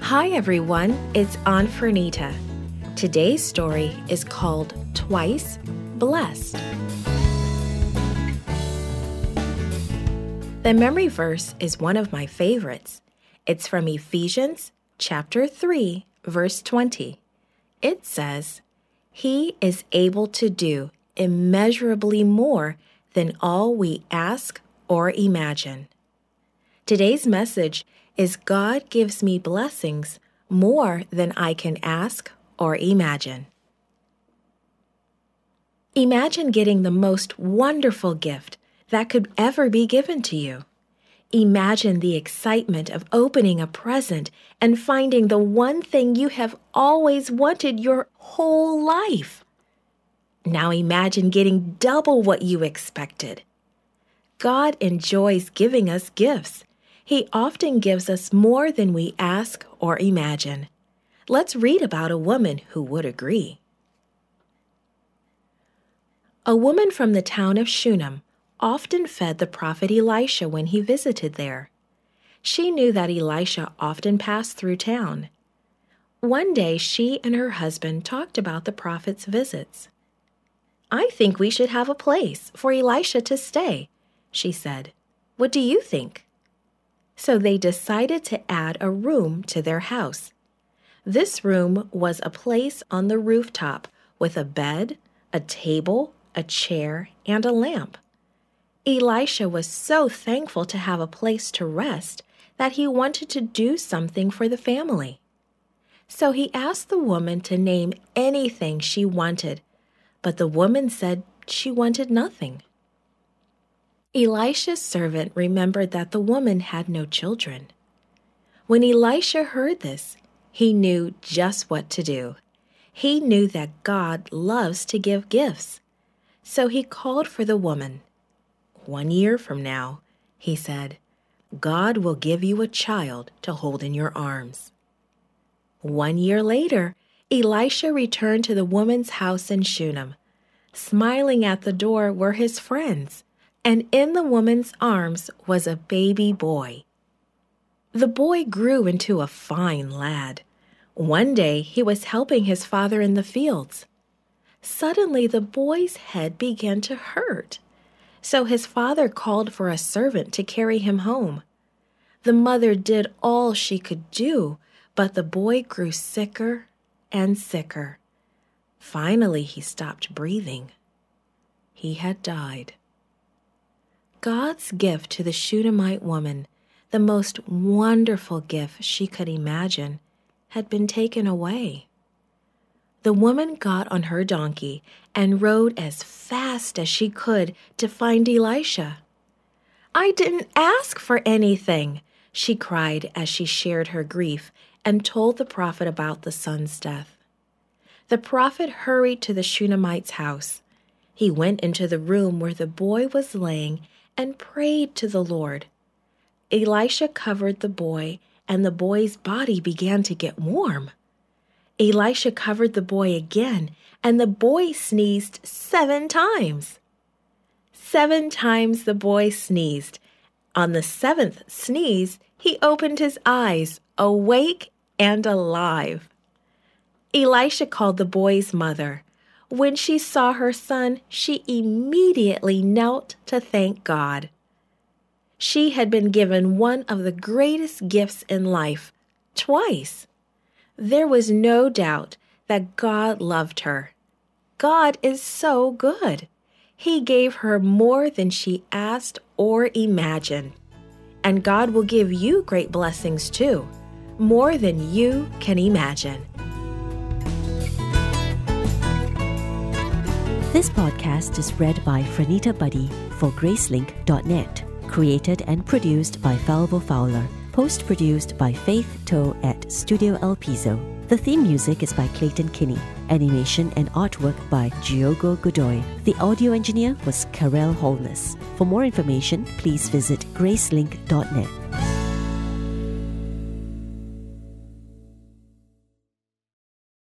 Hi everyone, it's Aunt Fernita. Today's story is called Twice Blessed. The memory verse is one of my favorites. It's from Ephesians chapter 3, verse 20. It says, He is able to do immeasurably more than all we ask or imagine. Today's message is God gives me blessings more than I can ask or imagine. Imagine getting the most wonderful gift that could ever be given to you. Imagine the excitement of opening a present and finding the one thing you have always wanted your whole life. Now imagine getting double what you expected. God enjoys giving us gifts he often gives us more than we ask or imagine. Let's read about a woman who would agree. A woman from the town of Shunem often fed the prophet Elisha when he visited there. She knew that Elisha often passed through town. One day she and her husband talked about the prophet's visits. I think we should have a place for Elisha to stay, she said. What do you think? so they decided to add a room to their house. This room was a place on the rooftop with a bed, a table, a chair, and a lamp. Elisha was so thankful to have a place to rest that he wanted to do something for the family. So he asked the woman to name anything she wanted, but the woman said she wanted nothing. Elisha's servant remembered that the woman had no children. When Elisha heard this, he knew just what to do. He knew that God loves to give gifts. So he called for the woman. One year from now, he said, God will give you a child to hold in your arms. One year later, Elisha returned to the woman's house in Shunem. Smiling at the door were his friends and in the woman's arms was a baby boy. The boy grew into a fine lad. One day he was helping his father in the fields. Suddenly the boy's head began to hurt, so his father called for a servant to carry him home. The mother did all she could do, but the boy grew sicker and sicker. Finally, he stopped breathing. He had died. God's gift to the Shunammite woman, the most wonderful gift she could imagine, had been taken away. The woman got on her donkey and rode as fast as she could to find Elisha. I didn't ask for anything, she cried as she shared her grief and told the prophet about the son's death. The prophet hurried to the Shunammite's house. He went into the room where the boy was laying and prayed to the Lord. Elisha covered the boy, and the boy's body began to get warm. Elisha covered the boy again, and the boy sneezed seven times. Seven times the boy sneezed. On the seventh sneeze, he opened his eyes, awake and alive. Elisha called the boy's mother. When she saw her son, she immediately knelt to thank God. She had been given one of the greatest gifts in life twice. There was no doubt that God loved her. God is so good. He gave her more than she asked or imagined. And God will give you great blessings too, more than you can imagine. This podcast is read by Franita Buddy for Gracelink.net. Created and produced by Falvo Fowler. Post produced by Faith Toe at Studio El Piso. The theme music is by Clayton Kinney. Animation and artwork by Giogo Godoy. The audio engineer was Karel Holness. For more information, please visit Gracelink.net.